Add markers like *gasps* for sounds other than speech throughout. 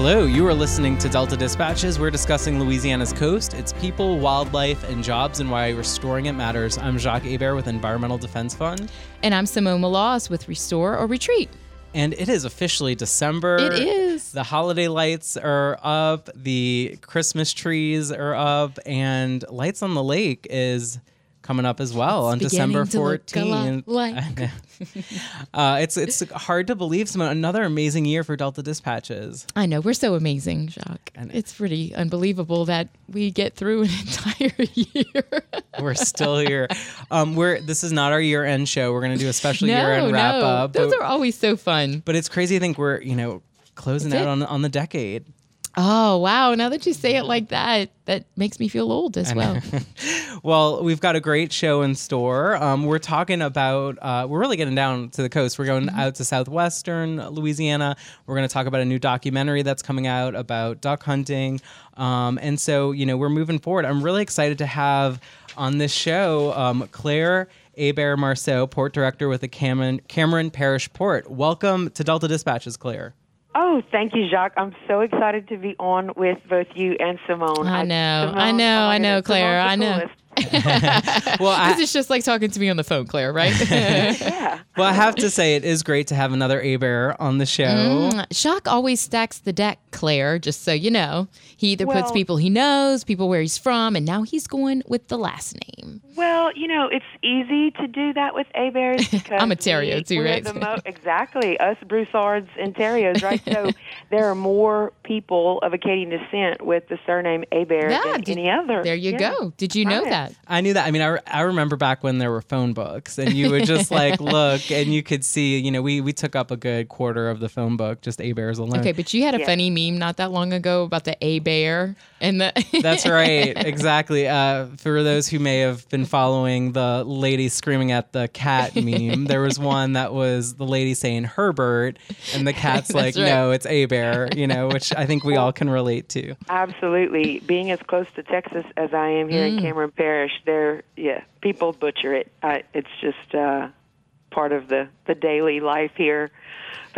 Hello, you are listening to Delta Dispatches. We're discussing Louisiana's coast, its people, wildlife, and jobs, and why restoring it matters. I'm Jacques Hebert with Environmental Defense Fund. And I'm Simone Maloz with Restore or Retreat. And it is officially December. It is. The holiday lights are up, the Christmas trees are up, and Lights on the Lake is coming up as well on December beginning to look a lot 14th. *laughs* like- *laughs* uh, it's it's hard to believe, Simone. Another amazing year for Delta Dispatches. I know, we're so amazing, Jacques. It's pretty unbelievable that we get through an *laughs* entire year. We're still here. Um, we're this is not our year end show. We're gonna do a special year no, end wrap no. up. Those but, are always so fun. but it's crazy to think we're you know closing That's out it. on on the decade. Oh, wow. Now that you say it like that, that makes me feel old as well. *laughs* Well, we've got a great show in store. Um, we're talking about, uh, we're really getting down to the coast. We're going out to southwestern Louisiana. We're going to talk about a new documentary that's coming out about duck hunting. Um, and so, you know, we're moving forward. I'm really excited to have on this show um, Claire. Hebert Marceau, port director with the Cameron, Cameron Parish Port. Welcome to Delta Dispatches, Claire. Oh, thank you, Jacques. I'm so excited to be on with both you and Simone. I know, Simone- I know, I know, Claire, I know. coolest. *laughs* Well, I, this is just like talking to me on the phone, Claire, right? *laughs* Yeah. well, I have to say it is great to have another Hebert on the show. Mm, Jacques always stacks the deck, Claire, just so you know. He either puts people he knows, people where he's from, and now he's going with the last name. Well, you know, it's easy to do that with Heberts *laughs* because I'm a Terrier too, right? The mo- exactly, us Broussards and Terriers, right? so there are more people of Acadian descent with the surname Hebert Yeah, than did- any other. There you Yeah. go. Did you know Right. that? I knew that. I mean, I, re- I remember back when there were phone books, and you would just like *laughs* look, and you could see. You know, we we took up a good quarter of the phone book, just Heberts alone. Okay, but you had a Yeah. funny meme not that long ago about the Hebert and the. *laughs* That's right, exactly. Uh, for those who may have been following the lady screaming at the cat meme, there was one that was the lady saying Herbert, and the cat's *laughs* like, right. "No, it's A bear," you know, which I think we all can relate to. Absolutely. Being as close to Texas as I am here Mm. in Cameron Parish, there, yeah, people butcher it. I, it's just uh, part of the the daily life here.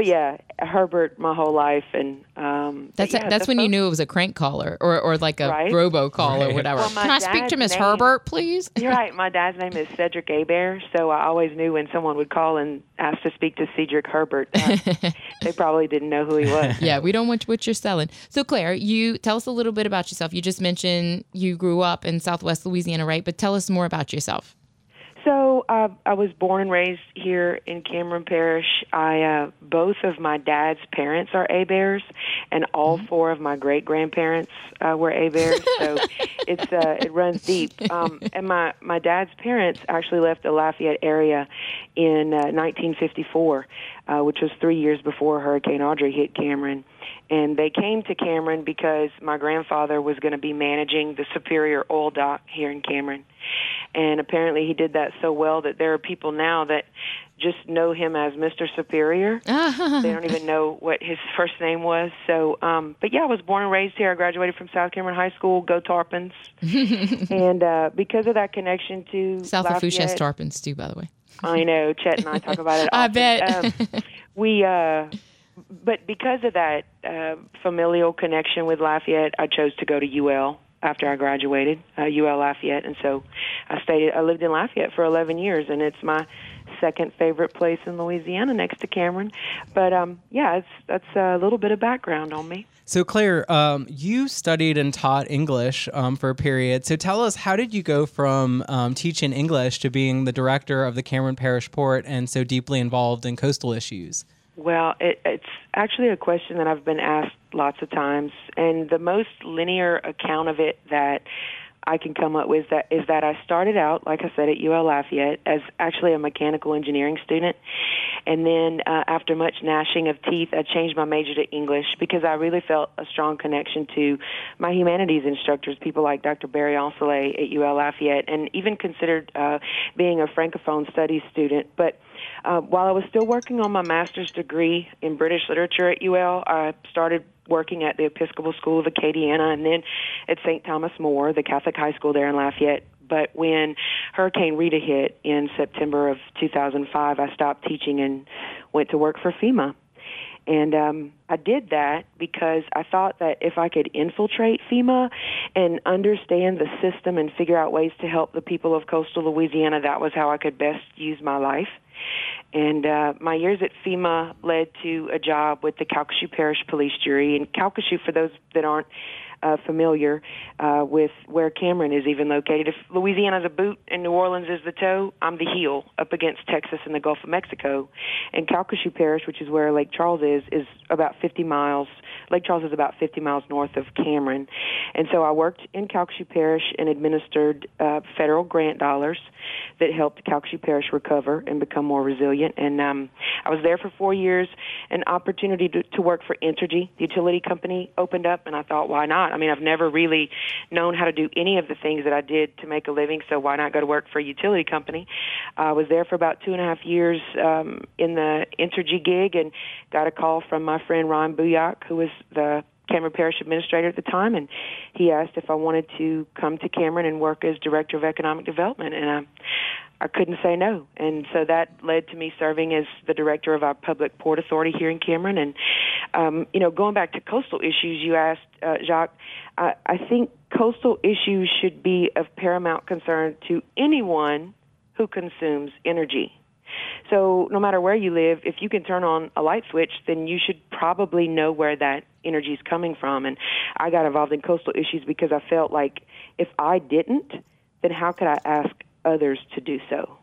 But yeah, Herbert, my whole life, and um, That's yeah, that's the when you knew it was a crank caller or, or like a Right. robo call or whatever. Well, Can I speak to dad's Miss Herbert, please? *laughs* You're right. My dad's name is Cedric Hebert, so I always knew when someone would call and ask to speak to Cedric Herbert, uh, *laughs* they probably didn't know who he was. yeah, we don't want what you're selling. So, Claire, you tell us a little bit about yourself. You just mentioned you grew up in Southwest Louisiana, right? But tell us more about yourself. So uh, I was born and raised here in Cameron Parish. I uh, both of my dad's parents are Heberts, and all four of my great grandparents uh, were Heberts. *laughs* So it's uh, it runs deep. Um, and my my dad's parents actually left the Lafayette area in uh, 1954, uh, which was three years before Hurricane Audrey hit Cameron. And they came to Cameron because my grandfather was going to be managing the Superior Oil Dock here in Cameron. And apparently he did that so well that there are people now that just know him as Mr. Superior. *laughs* they don't even know what his *laughs* first name was. So, um, but yeah, I was born and raised here. I graduated from South Cameron High School. Go Tarpons! *laughs* and uh, because of that connection to South Lafourche has tarpons too, by the way. I know Chet and I talk about it. I bet. um, we, uh, but because of that uh, familial connection with Lafayette, I chose to go to UL after I graduated, uh, UL Lafayette, and so I stayed. I lived in Lafayette for 11 years, and it's my second favorite place in Louisiana, next to Cameron. But um, yeah, it's that's a little bit of background on me. So, Claire, um, you studied and taught English um, for a period. So, tell us, how did you go from um, teaching English to being the director of the Cameron Parish Port and so deeply involved in coastal issues? Well, it, it's actually a question that I've been asked lots of times, and the most linear account of it that I can come up with that is that I started out, like I said, at UL Lafayette as actually a mechanical engineering student, and then uh, after much gnashing of teeth, I changed my major to English because I really felt a strong connection to my humanities instructors, people like Dr. Barry Ancelet at UL Lafayette, and even considered uh, being a francophone studies student, but uh, while I was still working on my master's degree in British literature at UL, I started working at the Episcopal School of Acadiana and then at St. Thomas More, the Catholic high school there in Lafayette. But when Hurricane Rita hit in September of 2005, I stopped teaching and went to work for FEMA. And um, I did that because I thought that if I could infiltrate FEMA and understand the system and figure out ways to help the people of coastal Louisiana, that was how I could best use my life. And uh, my years at FEMA led to a job with the Calcasieu Parish Police Jury. And Calcasieu, for those that aren't uh, familiar uh, with where Cameron is even located. If Louisiana's a boot and New Orleans is the toe, I'm the heel up against Texas and the Gulf of Mexico. And Calcasieu Parish, which is where Lake Charles is, is about 50 miles. Lake Charles is about 50 miles north of Cameron. And so I worked in Calcasieu Parish and administered uh, federal grant dollars that helped Calcasieu Parish recover and become more resilient. And um, I was there for four years. An opportunity to, to work for Entergy, the utility company, opened up, and I thought, why not? I mean, I've never really known how to do any of the things that I did to make a living, so why not go to work for a utility company? I was there for about two and a half years um, in the Entergy gig and got a call from my friend Ryan Bourriaque, who was the Cameron Parish administrator at the time, and he asked if I wanted to come to Cameron and work as director of economic development, and I, I couldn't say no. And so that led to me serving as the director of our public port authority here in Cameron. And um, you know, going back to coastal issues, you asked uh, Jacques. I, I think coastal issues should be of paramount concern to anyone who consumes energy. So no matter where you live, if you can turn on a light switch, then you should probably know where that energy is coming from. And I got involved in coastal issues because I felt like if I didn't, then how could I ask others to do so?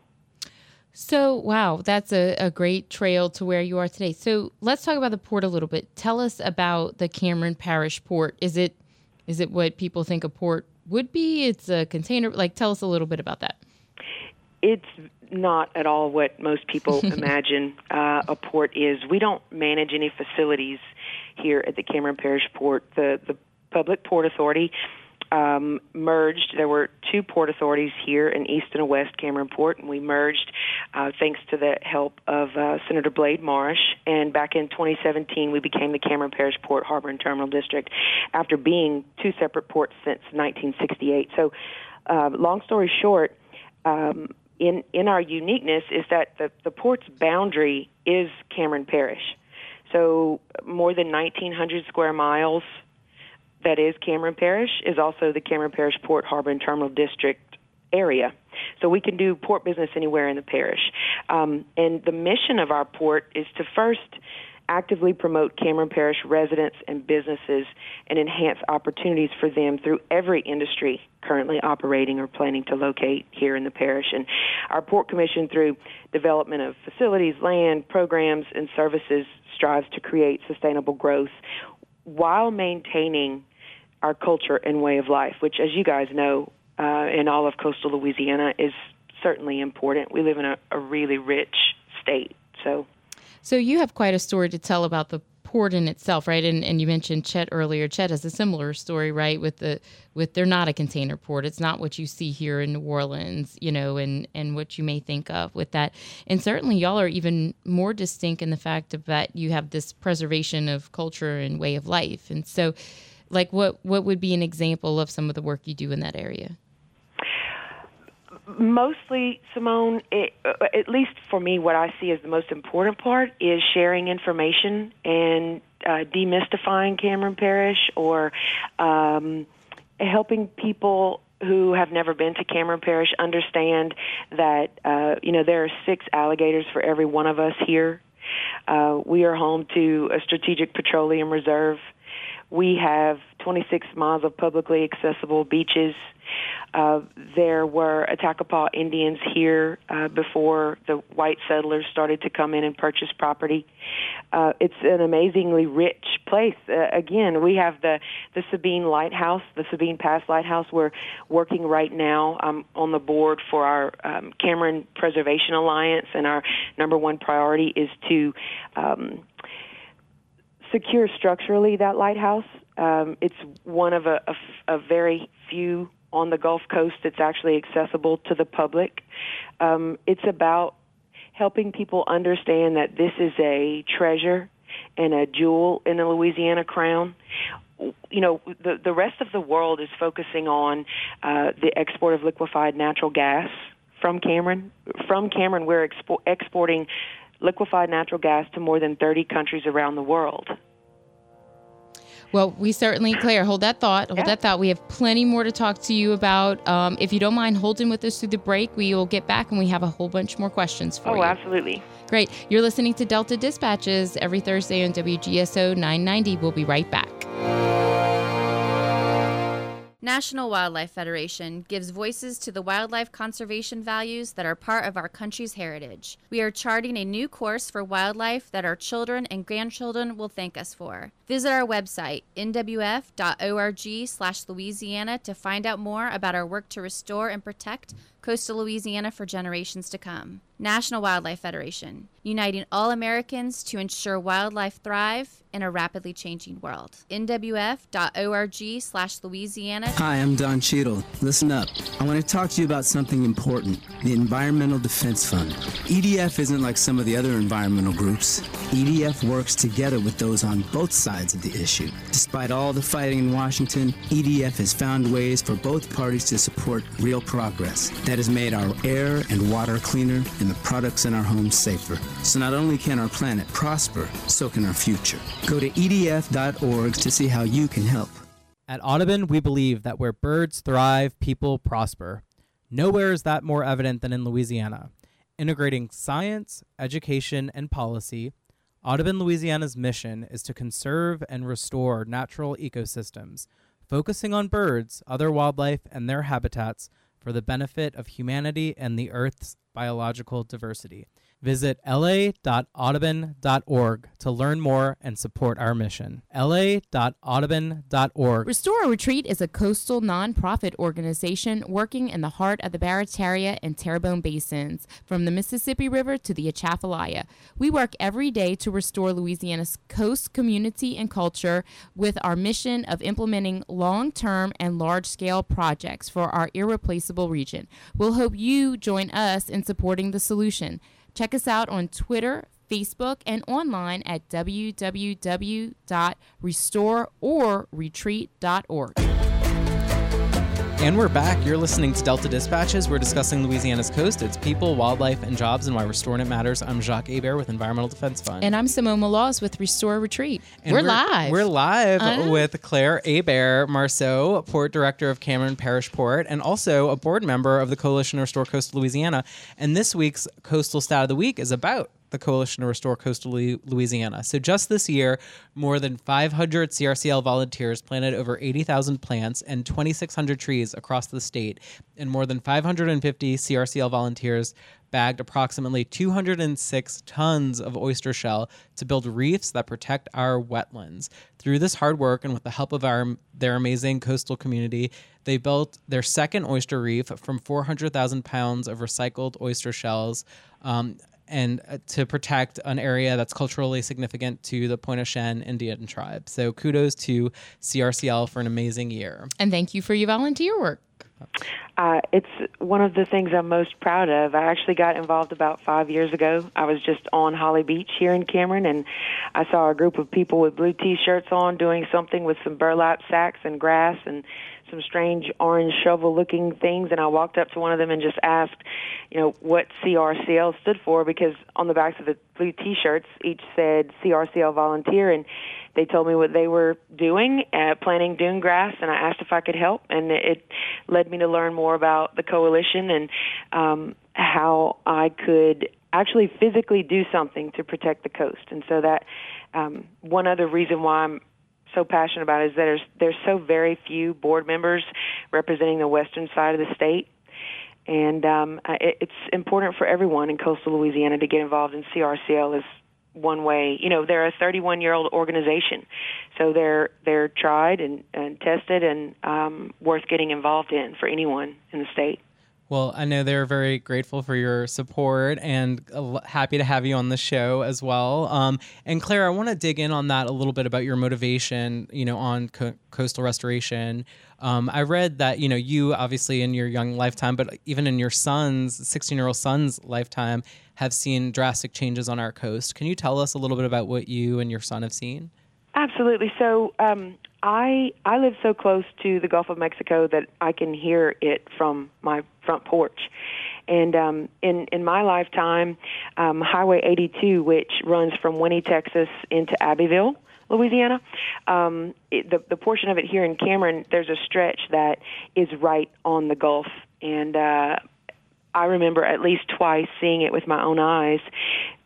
So, wow, that's a, a great trail to where you are today. So, let's talk about the port a little bit. Tell us about the Cameron Parish Port. Is it is it what people think a port would be? It's a container. Like, tell us a little bit about that. It's not at all what most people *laughs* imagine uh, a port is. We don't manage any facilities here at the Cameron Parish Port. The the Public Port Authority um, merged. There were two port authorities here, an east and a west Cameron Port, and we merged uh, thanks to the help of uh, Senator Blade Morrish. And back in 2017, we became the Cameron Parish Port Harbor and Terminal District after being two separate ports since 1968. So, uh, long story short. Um, in in our uniqueness is that the the port's boundary is Cameron Parish. So more than 1900 square miles that is Cameron Parish is also the Cameron Parish Port Harbor and Terminal District area. So we can do port business anywhere in the parish. Um, and the mission of our port is to first actively promote Cameron Parish residents and businesses and enhance opportunities for them through every industry currently operating or planning to locate here in the parish. And our Port Commission, through development of facilities, land, programs, and services, strives to create sustainable growth while maintaining our culture and way of life, which, as you guys know, uh, in all of coastal Louisiana is certainly important. We live in a, a really rich state, so so you have quite a story to tell about the port in itself, right? And and you mentioned Chet earlier. Chet has a similar story, right? With the with they're not a container port. It's not what you see here in New Orleans, you know, and and what you may think of with that. And certainly y'all are even more distinct in the fact of that you have this preservation of culture and way of life. And so like what what would be an example of some of the work you do in that area? Mostly, Simone, it, uh, at least for me, what I see as the most important part is sharing information and uh, demystifying Cameron Parish or um, helping people who have never been to Cameron Parish understand that uh, you know there are six alligators for every one of us here. Uh, we are home to a strategic petroleum reserve. We have 26 miles of publicly accessible beaches. Uh, there were Atakapa Indians here uh, before the white settlers started to come in and purchase property. Uh, it's an amazingly rich place. Uh, again, we have the the Sabine Lighthouse, the Sabine Pass Lighthouse. We're working right now um, on the board for our um, Cameron Preservation Alliance, and our number one priority is to um, secure structurally that lighthouse. Um, it's one of a, very few on the Gulf Coast that's actually accessible to the public. Um, it's about helping people understand that this is a treasure and a jewel in the Louisiana crown. You know, the the rest of the world is focusing on uh, the export of liquefied natural gas from Cameron. From Cameron, we're expo- exporting liquefied natural gas to more than 30 countries around the world. Well, we certainly, Claire, hold that thought. Hold Yeah. that thought. We have plenty more to talk to you about. Um, if you don't mind holding with us through the break, we will get back and we have a whole bunch more questions for Oh, you. Oh, absolutely. Great. You're listening to Delta Dispatches every Thursday on WGSO 990. We'll be right back. National Wildlife Federation gives voices to the wildlife conservation values that are part of our country's heritage. We are charting a new course for wildlife that our children and grandchildren will thank us for. Visit our website, nwf.org/louisiana to find out more about our work to restore and protect coastal Louisiana for generations to come. National Wildlife Federation, uniting all Americans to ensure wildlife thrive in a rapidly changing world. NWF.org slash Louisiana. Hi, I'm Don Cheadle. Listen up. I want to talk to you about something important the Environmental Defense Fund. EDF isn't like some of the other environmental groups. EDF works together with those on both sides of the issue. Despite all the fighting in Washington, EDF has found ways for both parties to support real progress that has made our air and water cleaner and the products in our homes safer. So not only can our planet prosper, so can our future. Go to edf.org to see how you can help. At Audubon, we believe that where birds thrive, people prosper. Nowhere is that more evident than in Louisiana. Integrating science, education, and policy, Audubon Louisiana's mission is to conserve and restore natural ecosystems, focusing on birds, other wildlife, and their habitats for the benefit of humanity and the Earth's biological diversity. Visit la.audubon.org to learn more and support our mission. la.audubon.org. Restore or Retreat is a coastal nonprofit organization working in the heart of the Barataria and Terrebonne basins, from the Mississippi River to the Atchafalaya. We work every day to restore Louisiana's coast community and culture with our mission of implementing long term and large scale projects for our irreplaceable region. We'll hope you join us in supporting the solution. Check us out on Twitter, Facebook, and online at www.restoreorretreat.org. And we're back. You're listening to Delta Dispatches. We're discussing Louisiana's coast, its people, wildlife, and jobs, and why restoring it matters. I'm Jacques Hebert with Environmental Defense Fund. And I'm Simone Maloz with Restore Retreat. And we're, live. We're live know. with Claire Hebert Marceau, Port Director of Cameron Parish Port, and also a board member of the Coalition to Restore Coastal Louisiana. And this week's Coastal Stat of the Week is about the Coalition to Restore Coastal Louisiana. So just this year, more than 500 CRCL volunteers planted over 80,000 plants and 2,600 trees across the state, and more than 550 CRCL volunteers bagged approximately 206 tons of oyster shell to build reefs that protect our wetlands. Through this hard work and with the help of our their amazing coastal community, they built their second oyster reef from 400,000 pounds of recycled oyster shells. Um, and uh, to protect an area that's culturally significant to the Pointe-au-Chien Indian tribe. So kudos to CRCL for an amazing year. and thank you for your volunteer work. Uh, it's one of the things I'm most proud of. I actually got involved about five years ago. I was just on Holly Beach here in Cameron, and I saw a group of people with blue T-shirts on doing something with some burlap sacks and grass and some strange orange shovel-looking things. And I walked up to one of them and just asked, you know, what CRCL stood for, because on the backs of the blue T-shirts each said CRCL Volunteer, and they told me what they were doing, uh, planting dune grass, and I asked if I could help, and it led me to learn more about the coalition and um, how I could actually physically do something to protect the coast. And so that um, one other reason why I'm so passionate about is that there's there's so very few board members representing the western side of the state. And um, it, it's important for everyone in coastal Louisiana to get involved in CRCL. Is one way. You know, they're a 31 year old organization, so they're they're tried and, and tested and um, worth getting involved in for anyone in the state. Well, I know they're very grateful for your support and uh, happy to have you on the show as well. Um, and Claire, I want to dig in on that a little bit about your motivation, you know, on co- coastal restoration. Um, I read that, you know, you obviously in your young lifetime, but even in your son's 16 year old son's lifetime, have seen drastic changes on our coast. Can you tell us a little bit about what you and your son have seen? Absolutely. So um, I I live so close to the Gulf of Mexico that I can hear it from my front porch, And um, in in my lifetime, um, Highway 82, which runs from Winnie, Texas, into Abbeville. Louisiana. Um, it, the the portion of it here in Cameron, there's a stretch that is right on the Gulf, and uh, I remember at least twice seeing it with my own eyes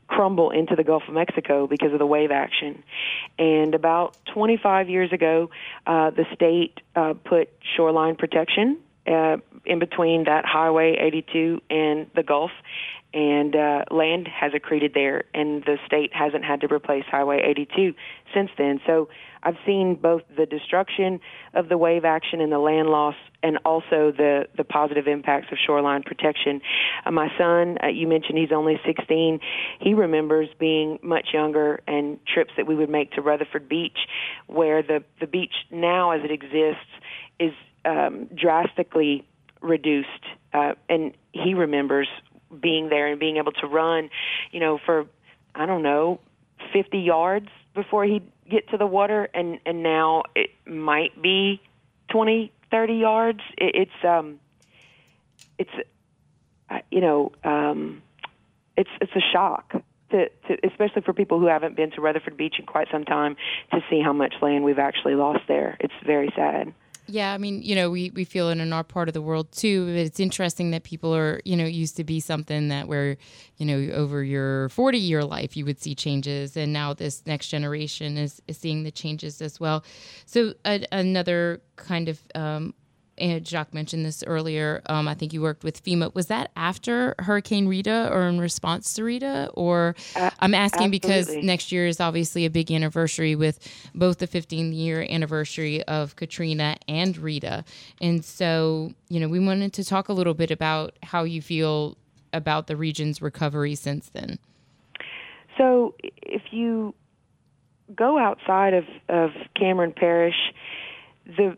crumble into the Gulf of Mexico because of the wave action. And about 25 years ago, uh, the state uh, put shoreline protection uh, in between that Highway 82 and the Gulf, and uh, land has accreted there, and the state hasn't had to replace Highway 82 since then. So I've seen both the destruction of the wave action and the land loss, and also the the positive impacts of shoreline protection. Uh, my son, uh, you mentioned he's only 16. He remembers being much younger and trips that we would make to Rutherford Beach, where the the beach now, as it exists, is um, drastically reduced, uh, and he remembers being there and being able to run, you know, for I don't know, 50 yards before he'd get to the water, and and now it might be 20, 30 yards. It, it's um, it's uh, you know, um, it's it's a shock. To, to, especially for people who haven't been to Rutherford Beach in quite some time, to see how much land we've actually lost there. It's very sad. Yeah, I mean, you know, we, we feel it in our part of the world too. But it's interesting that people are, you know, used to be something that where, you know, over your 40 year life, you would see changes. And now this next generation is, is seeing the changes as well. So, another kind of um, and Jacques mentioned this earlier. Um, I think you worked with FEMA. Was that after Hurricane Rita or in response to Rita? Or I'm asking Absolutely. because next year is obviously a big anniversary with both the 15 year anniversary of Katrina and Rita. And so, you know, we wanted to talk a little bit about how you feel about the region's recovery since then. So, if you go outside of, of Cameron Parish, the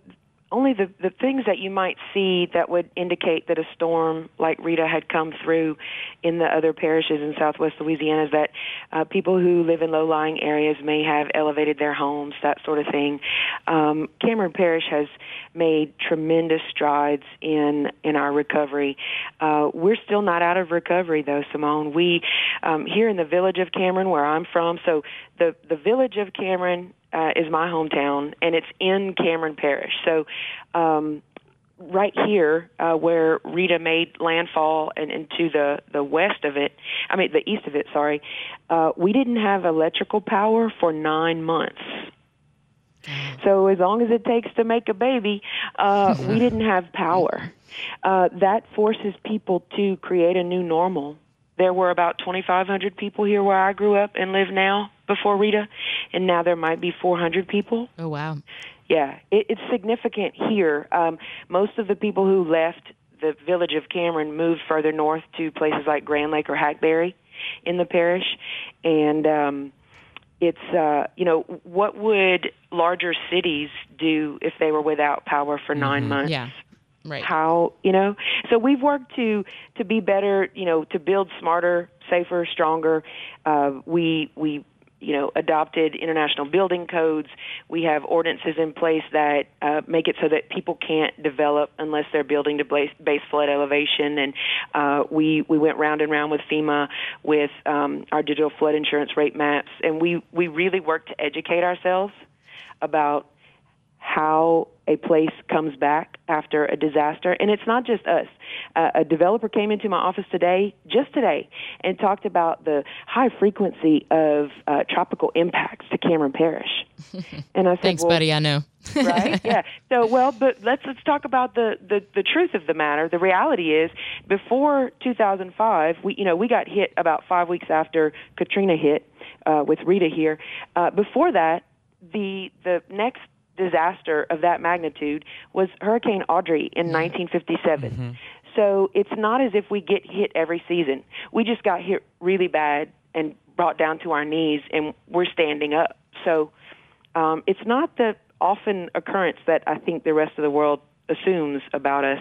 only the, the things that you might see that would indicate that a storm like Rita had come through in the other parishes in southwest Louisiana is that uh, people who live in low-lying areas may have elevated their homes, that sort of thing. Um, Cameron Parish has made tremendous strides in in our recovery. Uh, we're still not out of recovery though, Simone. We um, here in the village of Cameron, where I'm from, so the the village of Cameron uh, is my hometown, and it's in Cameron Parish. So, um, right here, uh, where Rita made landfall and into the the west of it, I mean the east of it. Sorry, uh, we didn't have electrical power for nine months. So as long as it takes to make a baby, uh, *laughs* we didn't have power. Uh, that forces people to create a new normal. There were about 2,500 people here where I grew up and live now before Rita, and now there might be 400 people. Oh, wow. Yeah, it, it's significant here. Um, most of the people who left the village of Cameron moved further north to places like Grand Lake or Hackberry in the parish, and um, it's uh, you know what would larger cities do if they were without power for 9 months? Yeah. Right. how you know so we've worked to to be better you know to build smarter safer stronger uh, we we you know adopted international building codes. We have ordinances in place that uh, make it so that people can't develop unless they're building to base, base flood elevation. And uh, we we went round and round with FEMA with um, our digital flood insurance rate maps. And we we really worked to educate ourselves about how a place comes back after a disaster. And it's not just us. Uh, a developer came into my office today, just today, and talked about the high frequency of uh, tropical impacts to Cameron Parish. *laughs* And I said, Thanks, well, buddy. I know. right? *laughs* Yeah. So, well, but let's let's talk about the, the the truth of the matter. The reality is, before 2005, we you know we got hit about five weeks after Katrina hit uh, with Rita here. Uh, before that, the the next disaster of that magnitude was Hurricane Audrey in 1957. So it's not as if we get hit every season. We just got hit really bad and brought down to our knees, and we're standing up. So um, it's not the often occurrence that I think the rest of the world assumes about us.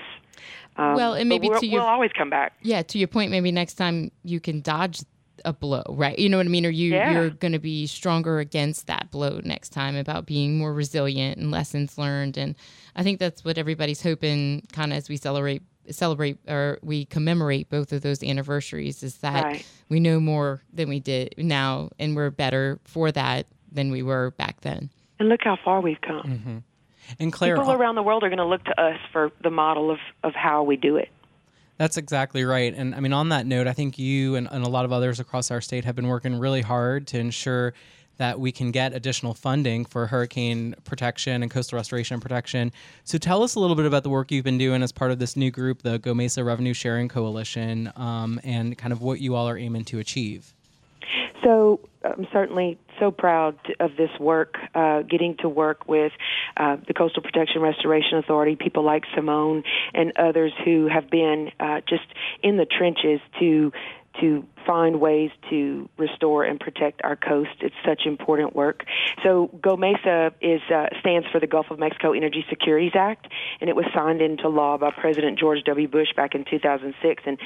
Um, Well, and maybe to your- we'll always come back. Yeah, to your point, maybe next time you can dodge a blow, right? You know what I mean? Or you Yeah. you're going to be stronger against that blow next time about being more resilient and lessons learned. And I think that's what everybody's hoping, kind of as we celebrate celebrate or we commemorate both of those anniversaries is that Right. we know more than we did now and we're better for that than we were back then. And look how far we've come. Mm-hmm. And Claire, People around the world are going to look to us for the model of, of how we do it. That's exactly right. And I mean, on that note, I think you and, and a lot of others across our state have been working really hard to ensure that we can get additional funding for hurricane protection and coastal restoration protection. So tell us a little bit about the work you've been doing as part of this new group, the GOMESA Revenue Sharing Coalition, um, and kind of what you all are aiming to achieve. So I'm certainly so proud of this work, uh, getting to work with uh, the Coastal Protection Restoration Authority, people like Simone and others who have been uh, just in the trenches to to find ways to restore and protect our coast. It's such important work. So GOMESA is uh, stands for the Gulf of Mexico Energy Securities Act, and it was signed into law by President George W. Bush back in 2006. And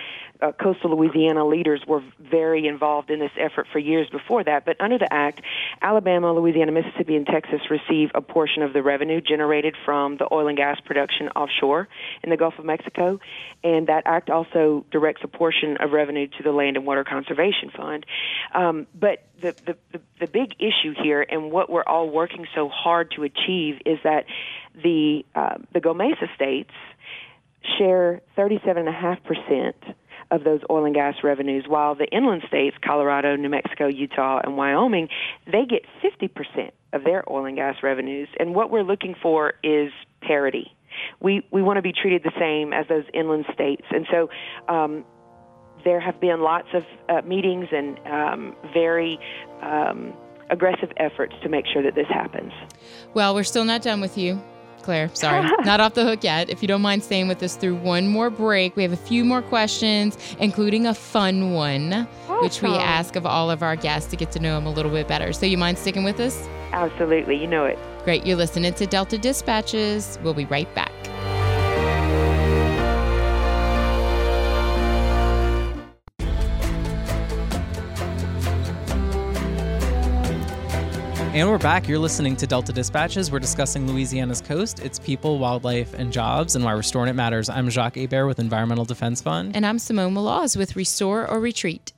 uh, coastal Louisiana leaders were very involved in this effort for years before that. But under the act, Alabama, Louisiana, Mississippi, and Texas receive a portion of the revenue generated from the oil and gas production offshore in the Gulf of Mexico, and that act also directs a portion of revenue to the Land and Water Conservation Fund. Um, but the, the, the, the big issue here and what we're all working so hard to achieve is that the, uh, the Gomesa states share 37.5% of those oil and gas revenues, while the inland states, Colorado, New Mexico, Utah, and Wyoming, they get 50% of their oil and gas revenues. And what we're looking for is parity. We, we want to be treated the same as those inland states. And so um, there have been lots of uh, meetings and um, very um, aggressive efforts to make sure that this happens. Well, we're still not done with you. Claire, sorry, *laughs* not off the hook yet. If you don't mind staying with us through one more break, we have a few more questions, including a fun one, which we ask of all of our guests to get to know them a little bit better. So, you mind sticking with us? Absolutely, you know it. Great. You're listening to Delta Dispatches. We'll be right back. And we're back. You're listening to Delta Dispatches. We're discussing Louisiana's coast, its people, wildlife, and jobs, and why restoring it matters. I'm Jacques Hebert with Environmental Defense Fund. And I'm Simone Maloz with Restore or Retreat.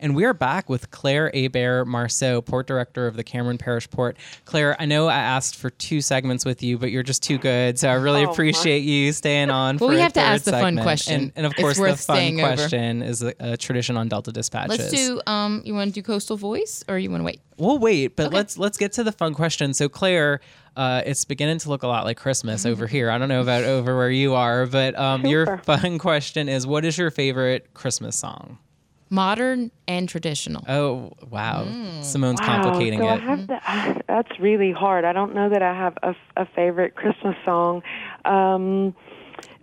And we are back with Claire Hebert Marceau, Port Director of the Cameron Parish Port. Claire, I know I asked for two segments with you, but you're just too good. So I really Oh, my- appreciate you staying on Well, for we a have to third ask the fun question. And, and of course, the fun staying over. question is a, a tradition on Delta Dispatches. Let's do. Um, you want to do coastal voice, or you want to wait? We'll wait, but let's let's get to the fun question. So Claire, uh, it's beginning to look a lot like Christmas over here. I don't know about over where you are, but um, your fun *laughs* question is: What is your favorite Christmas song? Modern and traditional. Oh wow, Mm. Simone's Wow, complicating so I it. have to, that's really hard. I don't know that I have a, a favorite Christmas song. Um,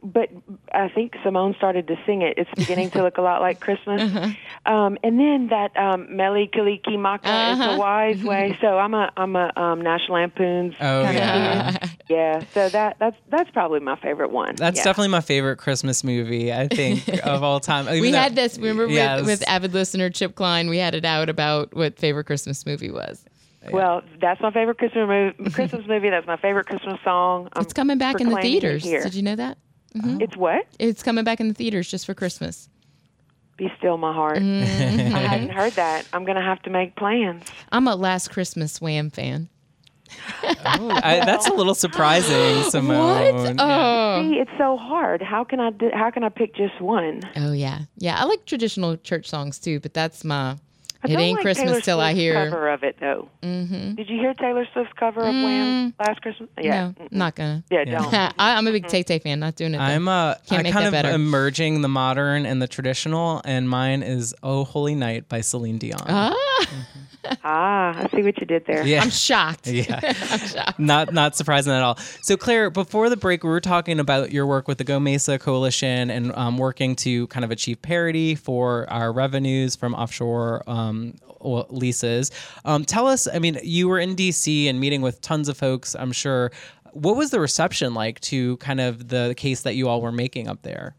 but I think Simone started to sing it. It's beginning to look a lot like Christmas. Uh-huh. Um, and then that um, Mele Kalikimaka is Uh-huh. a wise way. So I'm a I'm a um, National Lampoon's. Oh kind yeah. kid. yeah. So that that's that's probably my favorite one. That's yeah. definitely my favorite Christmas movie. I think *laughs* of all time. Even we though- had this. Remember Yes. with, with avid listener Chip Kline, we had it out about what favorite Christmas movie was. Well, that's my favorite Christmas movie. Christmas movie. That's my favorite Christmas song. I'm It's coming back in the theaters. Here. Did you know that? It's what? It's coming back in the theaters just for Christmas. Be still, my heart. Mm-hmm. *laughs* I hadn't heard that. I'm going to have to make plans. I'm a Last Christmas Wham fan. *laughs* Oh, I, that's a little surprising, *gasps* Simone. What? Oh. See, it's so hard. How can I do, how can I pick just one? Oh yeah, yeah. I like traditional church songs too, but that's my. I It ain't like Christmas Taylor till I hear. cover of it though. Mm-hmm. Did you hear Taylor Swift's cover of Wham last Christmas? Yeah, No, not gonna. yeah, Yeah. don't. *laughs* I, I'm a big Tay Tay fan. Not doing it. though. I'm a. Can't I make kind that of better. am merging the modern and the traditional, and mine is "Oh Holy Night" by Celine Dion. Ah, *laughs* ah, I see what you did there. Yeah, I'm shocked. yeah. *laughs* I'm shocked. not not surprising at all. So Claire, before the break, we were talking about your work with the GOMESA Coalition and um, working to kind of achieve parity for our revenues from offshore um, leases. Um, tell us, I mean, you were in DC and meeting with tons of folks. I'm sure. What was the reception like to kind of the case that you all were making up there?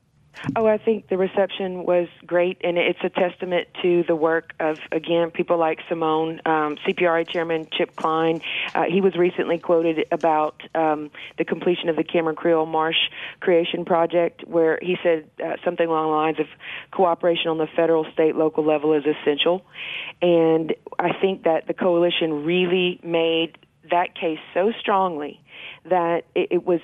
Oh, I think the reception was great, and it's a testament to the work of, again, people like Simone, um, CPRA Chairman Chip Kline. Uh, he was recently quoted about um, the completion of the Cameron Creole Marsh Creation Project, where he said uh, something along the lines of cooperation on the federal, state, local level is essential. And I think that the coalition really made that case so strongly that it, it was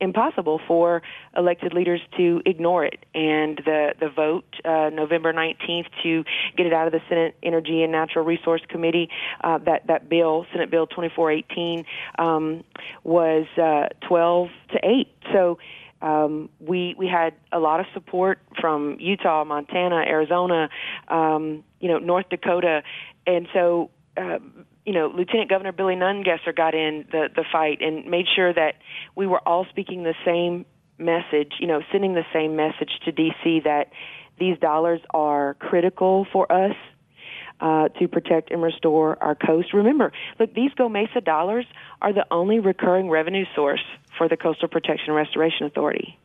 impossible for elected leaders to ignore it. And the the vote uh, November 19th to get it out of the Senate Energy and Natural Resource Committee, uh, that that bill, Senate Bill 2418, um, was uh, 12 to 8. So. Um, we we had a lot of support from Utah, Montana, Arizona, um, you know, North Dakota, and so uh, you know, Lieutenant Governor Billy Nungesser got in the the fight and made sure that we were all speaking the same message, you know, sending the same message to DC that these dollars are critical for us uh, to protect and restore our coast. Remember, look, these GOMESA dollars are the only recurring revenue source for the Coastal Protection and Restoration Authority.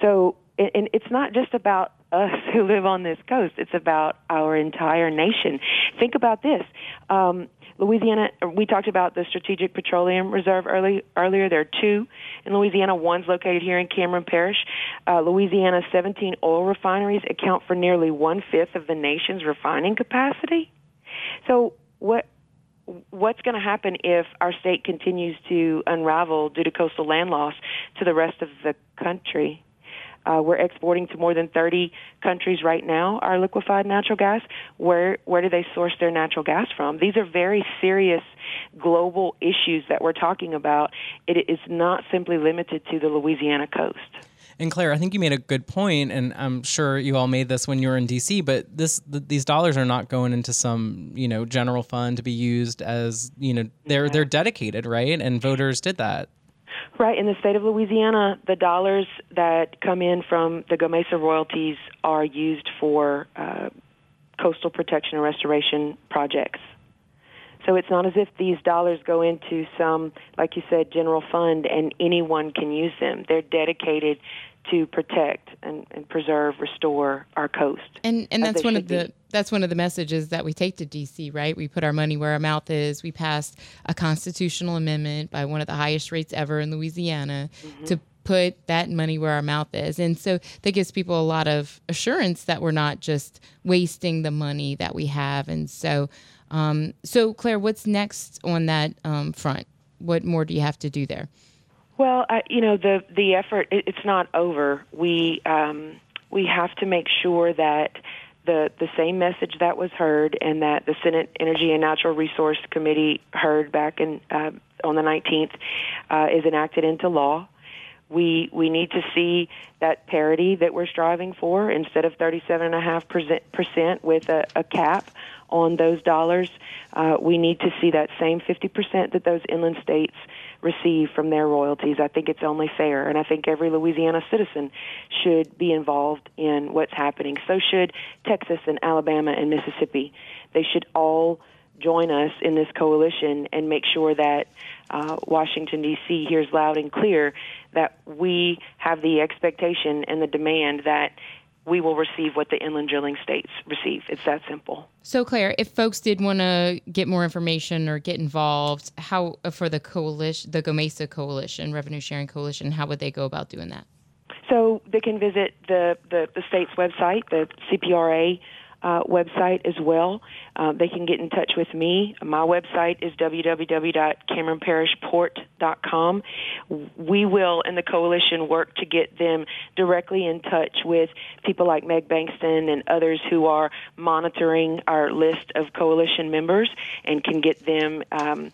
So, and it's not just about us who live on this coast. It's about our entire nation. Think about this. Um, Louisiana, we talked about the Strategic Petroleum Reserve early, earlier. There are two in Louisiana. One's located here in Cameron Parish. Uh, Louisiana's 17 oil refineries account for nearly one fifth of the nation's refining capacity. So, what what's going to happen if our state continues to unravel due to coastal land loss to the rest of the country? Uh, we're exporting to more than 30 countries right now. Our liquefied natural gas. Where where do they source their natural gas from? These are very serious global issues that we're talking about. It is not simply limited to the Louisiana coast. And Claire, I think you made a good point, and I'm sure you all made this when you were in DC. But this, th- these dollars are not going into some, you know, general fund to be used as, you know, they're they're dedicated, right? And voters did that. Right. In the state of Louisiana, the dollars that come in from the Gomesa royalties are used for uh, coastal protection and restoration projects. So it's not as if these dollars go into some, like you said, general fund and anyone can use them. They're dedicated to protect and, and preserve, restore our coast. And and that's one of the be. that's one of the messages that we take to DC, right? We put our money where our mouth is. We passed a constitutional amendment by one of the highest rates ever in Louisiana mm-hmm. to put that money where our mouth is. And so that gives people a lot of assurance that we're not just wasting the money that we have. And so um, so Claire, what's next on that um, front? What more do you have to do there? Well, I, you know the the effort it, it's not over. We um, we have to make sure that the the same message that was heard and that the Senate Energy and Natural Resource Committee heard back in uh, on the 19th uh, is enacted into law. We we need to see that parity that we're striving for instead of 37.5 percent with a, a cap on those dollars. Uh, we need to see that same 50 percent that those inland states receive from their royalties. I think it's only fair, and I think every Louisiana citizen should be involved in what's happening. So should Texas and Alabama and Mississippi. They should all join us in this coalition and make sure that uh, Washington, D.C. hears loud and clear that we have the expectation and the demand that we will receive what the inland drilling states receive. It's that simple. So, Claire, if folks did want to get more information or get involved, how uh, for the coalition, the GOMESA Coalition, Revenue Sharing Coalition, how would they go about doing that? So they can visit the, the, the state's website, the CPRA uh, website as well. Uh, they can get in touch with me. My website is www.cameronparishport.com. We will, in the coalition, work to get them directly in touch with people like Meg Bankston and others who are monitoring our list of coalition members and can get them um,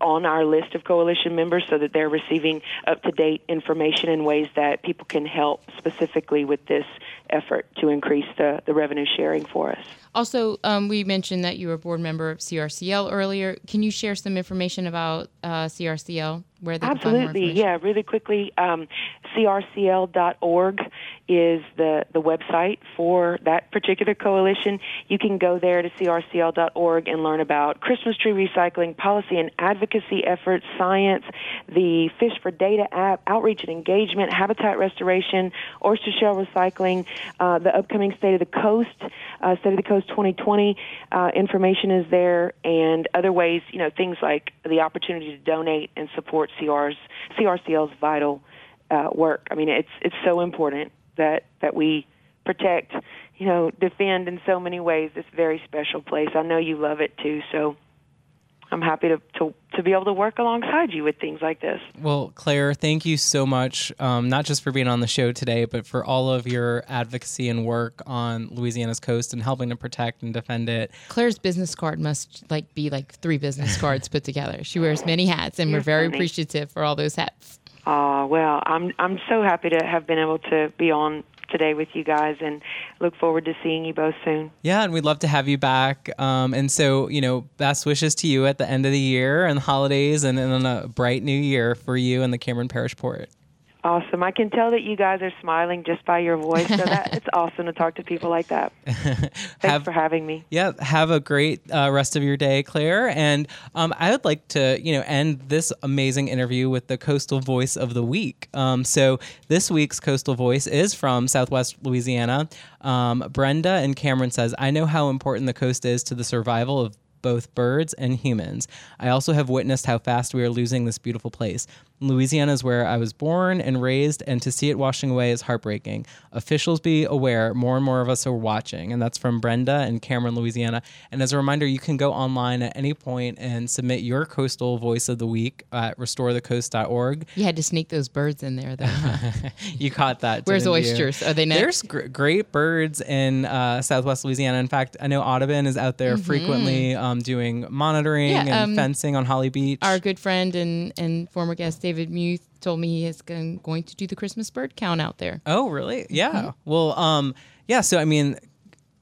on our list of coalition members so that they're receiving up to date information in ways that people can help specifically with this effort to increase the, the revenue sharing for us. Also, um, we mentioned that you were a board member of CRCL earlier. Can you share some information about uh, CRCL? Where they can find more Absolutely, yeah. Really quickly, um, crcl.org is the the website for that particular coalition. You can go there to crcl.org and learn about Christmas tree recycling, policy and advocacy efforts, science, the Fish for Data app, outreach and engagement, habitat restoration, oyster shell recycling, uh, the upcoming State of the Coast, uh, State of the Coast 2020 uh, information is there, and other ways, you know, things like the opportunity to donate and support CR's CRCL's vital uh, work. I mean, it's it's so important that that we protect, you know, defend in so many ways this very special place. I know you love it too, so I'm happy to to, to be able to work alongside you with things like this. Well, Claire, thank you so much, um, not just for being on the show today, but for all of your advocacy and work on Louisiana's coast and helping to protect and defend it. Claire's business card must like be like three business *laughs* cards put together. She wears many hats, and we're You're very funny. appreciative for all those hats. Uh, well, I'm I'm so happy to have been able to be on today with you guys, and look forward to seeing you both soon. Yeah, and we'd love to have you back. Um, and so, you know, best wishes to you at the end of the year and the holidays and, and a bright new year for you and the Cameron Parish Port. Awesome. I can tell that you guys are smiling just by your voice, so that it's *laughs* awesome to talk to people like that. *laughs* Thanks Have- for having me. Yeah, have a great uh, rest of your day, Claire. And um, I would like to, you know, end this amazing interview with the coastal voice of the week. Um, so this week's coastal voice is from Southwest Louisiana. Um, Brenda and Cameron says, "I know how important the coast is to the survival of." Both birds and humans. I also have witnessed how fast we are losing this beautiful place. Louisiana is where I was born and raised, and to see it washing away is heartbreaking. Officials be aware, more and more of us are watching. And that's from Brenda and Cameron, Louisiana. And as a reminder, you can go online at any point and submit your coastal voice of the week at restorethecoast.org. You had to sneak those birds in there, though. huh? *laughs* You caught that. Where's didn't you? oysters? Are they next? There's gr- great birds in uh, Southwest Louisiana. In fact, I know Audubon is out there frequently um, doing monitoring Mm-hmm. Yeah, and um, fencing on Holly Beach. Our good friend and, and former guest David Muth told me he is going, going to do the Christmas bird count out there. Oh, really? Yeah. Mm-hmm. Well, um, yeah. So, I mean,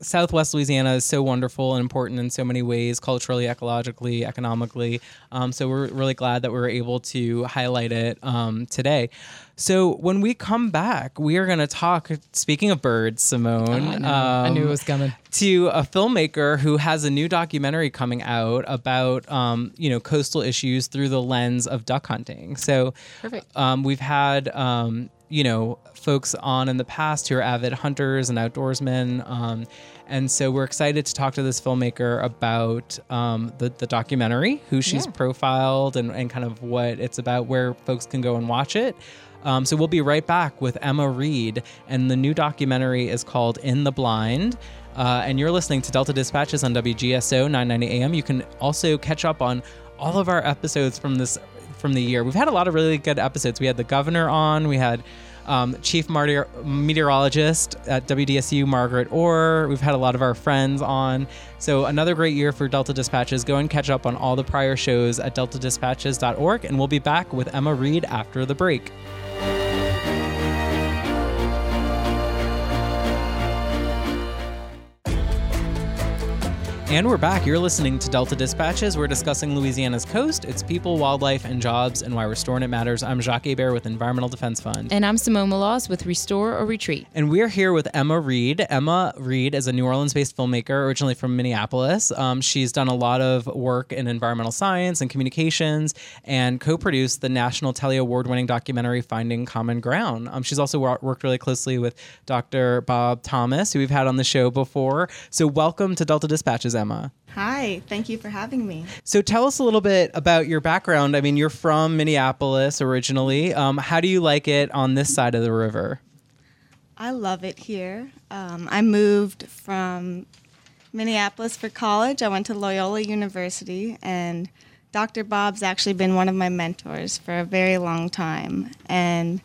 Southwest Louisiana is so wonderful and important in so many ways, culturally, ecologically, economically. Um, so we're really glad that we were able to highlight it um, today. So when we come back, we are going to talk. Speaking of birds, Simone, Oh, I, know. I knew it um, was coming. to a filmmaker who has a new documentary coming out about um, you know coastal issues through the lens of duck hunting. So Perfect. um, we've had um, you know folks on in the past who are avid hunters and outdoorsmen. Um, and so we're excited to talk to this filmmaker about um, the, the documentary, who she's Yeah. profiled, and, and kind of what it's about, where folks can go and watch it. Um, so we'll be right back with Emma Reed, and the new documentary is called In the Blind. Uh, and you're listening to Delta Dispatches on WGSO 990 AM. You can also catch up on all of our episodes from this from the year. We've had a lot of really good episodes. We had the governor on. We had um, chief meteorologist at WDSU, Margaret Orr. We've had a lot of our friends on. So another great year for Delta Dispatches. Go and catch up on all the prior shows at deltadispatches.org, and we'll be back with Emma Reed after the break. And we're back. You're listening to Delta Dispatches. We're discussing Louisiana's coast, its people, wildlife, and jobs, and why restoring it matters. I'm Jacques Hebert with Environmental Defense Fund. And I'm Simone Maloz with Restore or Retreat. And we're here with Emma Reed. Emma Reed is a New Orleans based filmmaker, originally from Minneapolis. Um, she's done a lot of work in environmental science and communications and co produced the National Telly Award winning documentary Finding Common Ground. Um, she's also worked really closely with Dr. Bob Thomas, who we've had on the show before. So, welcome to Delta Dispatches, Emma. Hi, thank you for having me. So, tell us a little bit about your background. I mean, you're from Minneapolis originally. Um, how do you like it on this side of the river? I love it here. Um, I moved from Minneapolis for college. I went to Loyola University, and Dr. Bob's actually been one of my mentors for a very long time. And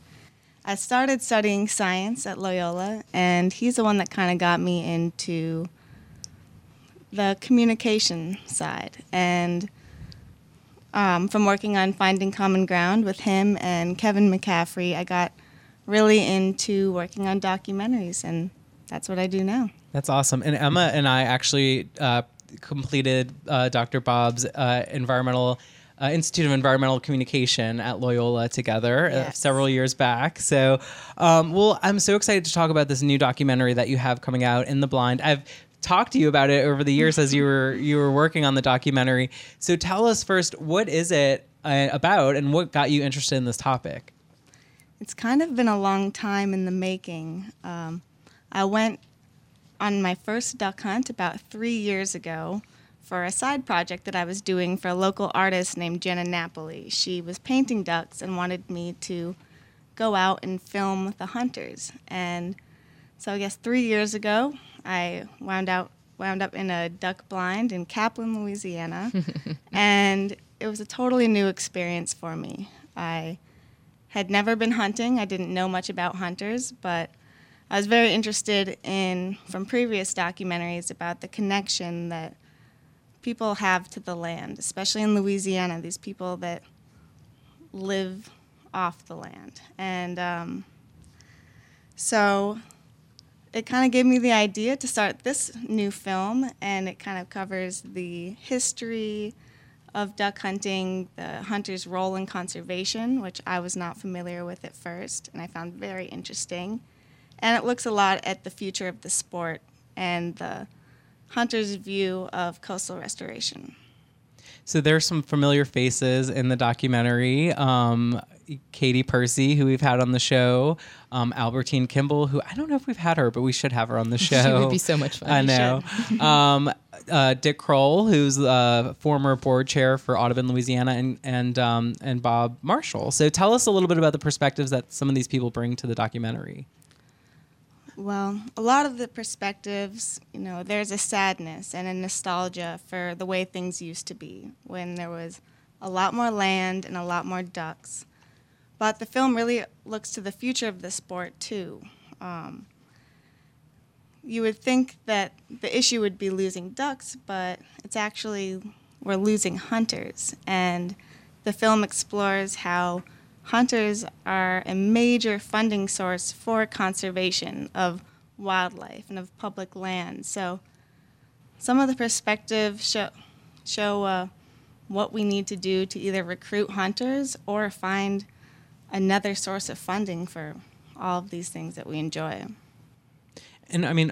I started studying science at Loyola, and he's the one that kind of got me into the communication side. And um, from working on Finding Common Ground with him and Kevin McCaffrey, I got really into working on documentaries, and that's what I do now. That's awesome. And Emma and I actually uh, completed uh, Dr. Bob's uh, environmental uh, Institute of Environmental Communication at Loyola together uh, several years back. So, um, well, I'm so excited to talk about this new documentary that you have coming out in the blind. I've talked to you about it over the years as you were you were working on the documentary. So, tell us first, what is it uh, about, and what got you interested in this topic? It's kind of been a long time in the making. Um, I went on my first duck hunt about three years ago for a side project that I was doing for a local artist named Jenna Napoli. She was painting ducks and wanted me to go out and film the hunters. And so I guess three years ago, I wound out wound up in a duck blind in Kaplan, Louisiana, *laughs* and it was a totally new experience for me. I had never been hunting. I didn't know much about hunters, but I was very interested in from previous documentaries about the connection that people have to the land, especially in Louisiana. These people that live off the land, and um, so it kind of gave me the idea to start this new film, and it kind of covers the history of duck hunting, the hunter's role in conservation, which I was not familiar with at first, and I found very interesting. And it looks a lot at the future of the sport and the hunter's view of coastal restoration. So there's some familiar faces in the documentary. Um, Katie Percy, who we've had on the show, um, Albertine Kimball, who I don't know if we've had her, but we should have her on the *laughs* show. She would be so much fun. I know. *laughs* um, uh, Dick Kroll, who's uh, former board chair for Audubon, Louisiana, and and um, and Bob Marshall. So tell us a little bit about the perspectives that some of these people bring to the documentary. Well, a lot of the perspectives, you know, there's a sadness and a nostalgia for the way things used to be when there was a lot more land and a lot more ducks. But the film really looks to the future of the sport, too. Um, you would think that the issue would be losing ducks, but it's actually we're losing hunters. And the film explores how hunters are a major funding source for conservation of wildlife and of public land. So some of the perspectives show, show uh, what we need to do to either recruit hunters or find another source of funding for all of these things that we enjoy. And I mean,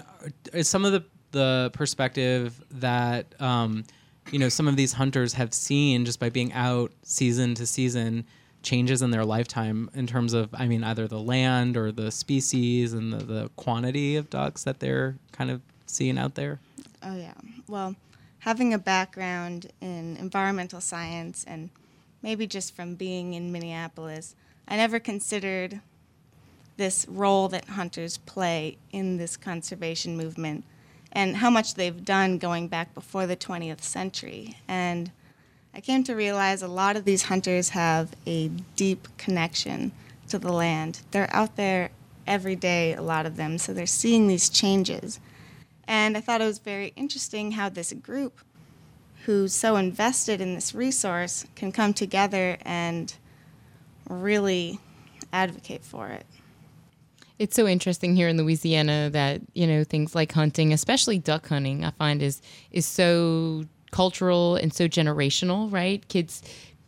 is some of the the perspective that um, you know some of these hunters have seen just by being out season to season changes in their lifetime in terms of I mean either the land or the species and the, the quantity of ducks that they're kind of seeing out there. Oh, yeah. Well, having a background in environmental science and maybe just from being in Minneapolis, I never considered this role that hunters play in this conservation movement and how much they've done going back before the 20th century. And I came to realize a lot of these hunters have a deep connection to the land. They're out there every day, a lot of them, so they're seeing these changes. And I thought it was very interesting how this group, who's so invested in this resource, can come together and really advocate for it. It's so interesting here in Louisiana that you know things like hunting, especially duck hunting, I find is is so cultural and so generational. Right, kids,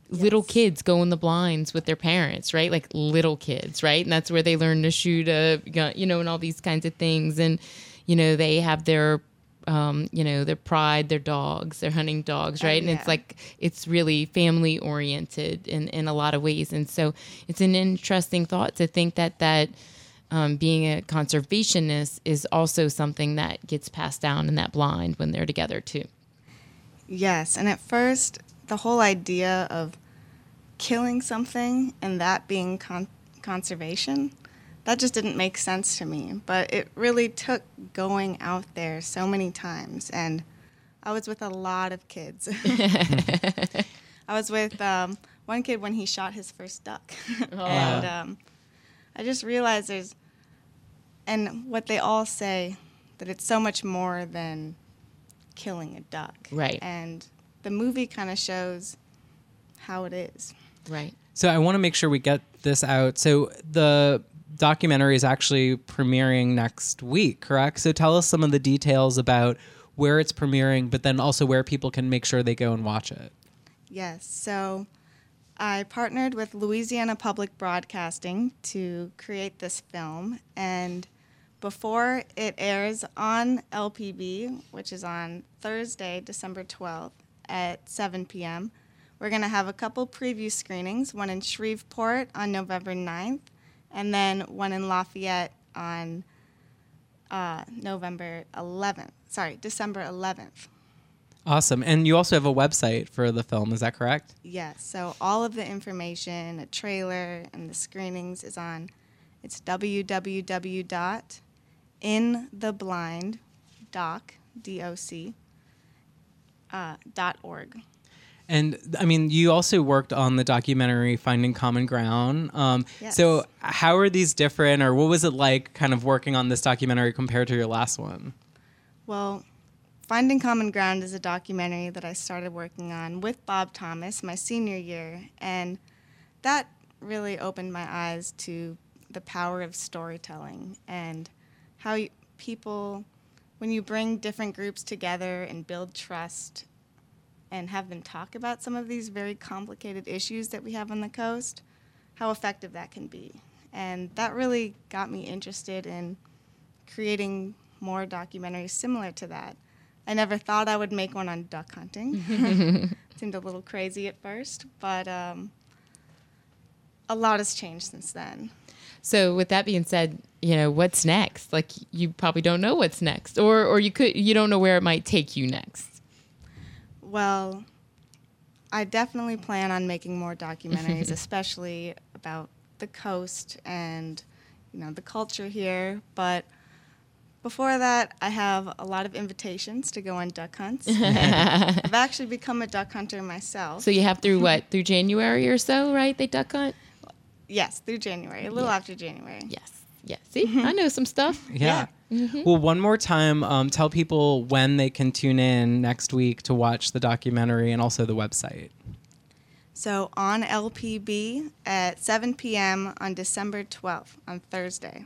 little kids go in the blinds with their parents, right? Like little kids, right? And that's where they learn to shoot a gun, you know, and all these kinds of things. And you know, they have their um, you know, their pride, their dogs, their hunting dogs, right? And yeah. it's like it's really family oriented in, in a lot of ways. And so it's an interesting thought to think that that um, being a conservationist is also something that gets passed down in that blind when they're together too. Yes, and at first, the whole idea of killing something and that being con- conservation, that just didn't make sense to me. But it really took going out there so many times, and I was with a lot of kids. *laughs* I was with um, one kid when he shot his first duck, *laughs* and um, I just realized there's, and what they all say, that it's so much more than killing a duck. Right. And the movie kind of shows how it is. Right. So I want to make sure we get this out. So the documentary is actually premiering next week, correct? So tell us some of the details about where it's premiering, but then also where people can make sure they go and watch it. Yes. So I partnered with Louisiana Public Broadcasting to create this film. And before it airs on LPB, which is on Thursday, December 12th at 7 p.m., we're going to have a couple preview screenings one in Shreveport on November 9th, and then one in Lafayette on uh, November 11th. Sorry, December 11th. Awesome. And you also have a website for the film, is that correct? Yes. So all of the information, a trailer, and the screenings is on. It's www.intheblinddoc d-o-c uh, dot org. And I mean, you also worked on the documentary Finding Common Ground. Um, Yes. So, how are these different, or what was it like kind of working on this documentary compared to your last one? Well, Finding Common Ground is a documentary that I started working on with Bob Thomas my senior year, and that really opened my eyes to the power of storytelling and how you, people, when you bring different groups together and build trust and have them talk about some of these very complicated issues that we have on the coast, how effective that can be. And that really got me interested in creating more documentaries similar to that. I never thought I would make one on duck hunting. *laughs* Seemed a little crazy at first, but um, a lot has changed since then. So with that being said, you know, what's next? Like you probably don't know what's next or or you could you don't know where it might take you next. Well, I definitely plan on making more documentaries, *laughs* especially about the coast and you know the culture here. But before that, I have a lot of invitations to go on duck hunts. *laughs* I've actually become a duck hunter myself. So you have through what? *laughs* Through January or so, right? They duck hunt? yes, through January, a little Yeah. after January. Yes. Yeah. See, I mm-hmm. know some stuff. Yeah. Mm-hmm. Well, one more time, um, tell people when they can tune in next week to watch the documentary and also the website. So on LPB at 7 p.m. on December 12th, on Thursday.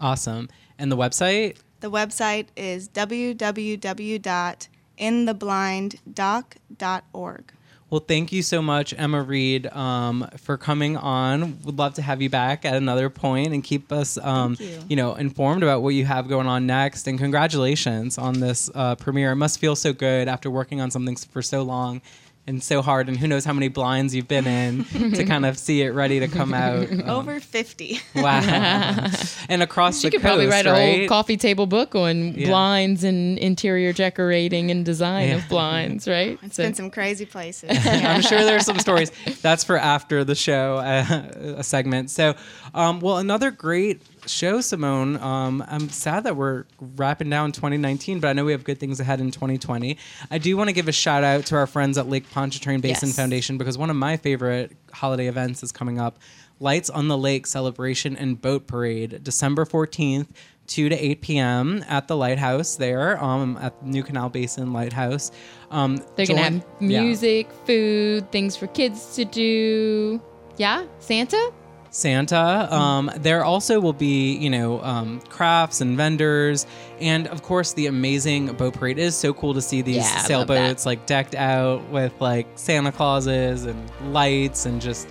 Awesome. And the website? The website is www.intheblinddoc.org. Well, thank you so much, Emma Reed, um, for coming on. Would love to have you back at another point and keep us, um, Thank you. know, informed about what you have going on next. And congratulations on this uh, premiere. It must feel so good after working on something for so long and so hard, and who knows how many blinds you've been in *laughs* to kind of see it ready to come out. Um, *laughs* Over 50. wow! *laughs* and across She the could coast, probably write a right? whole coffee table book on Yeah. blinds and interior decorating and design Yeah. of blinds, right? It's So- been some crazy places. I'm sure there's some stories. That's for after the show, uh, a segment. So, um, well, another great show, Simone. Um, I'm sad that we're wrapping down 2019, but I know we have good things ahead in 2020. I do want to give a shout out to our friends at Lake Pontchartrain Basin Yes. Foundation because one of my favorite holiday events is coming up. Lights on the Lake celebration and boat parade, December 14th. 2 to 8 p.m. at the lighthouse there um, at New Canal Basin Lighthouse. Um, They're gonna join- have yeah. music, food, things for kids to do. Yeah, Santa. Santa. Um, there also will be, you know, um, crafts and vendors, and of course, the amazing boat parade It is so cool to see these Yeah, sailboats like decked out with like Santa Clauses and lights and just,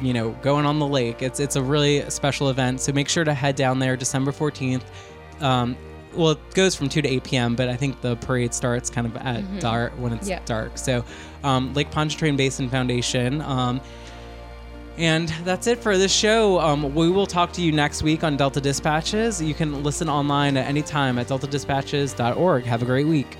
you know, going on the lake. It's it's a really special event. So make sure to head down there December fourteenth. Um, well, it goes from 2 to 8 p.m., but I think the parade starts kind of at dark when it's Yeah. dark. So, um, Lake Pontchartrain Basin Foundation. And that's it for this show. Um, we will talk to you next week on Delta Dispatches. You can listen online at any time at deltadispatches.org. Have a great week.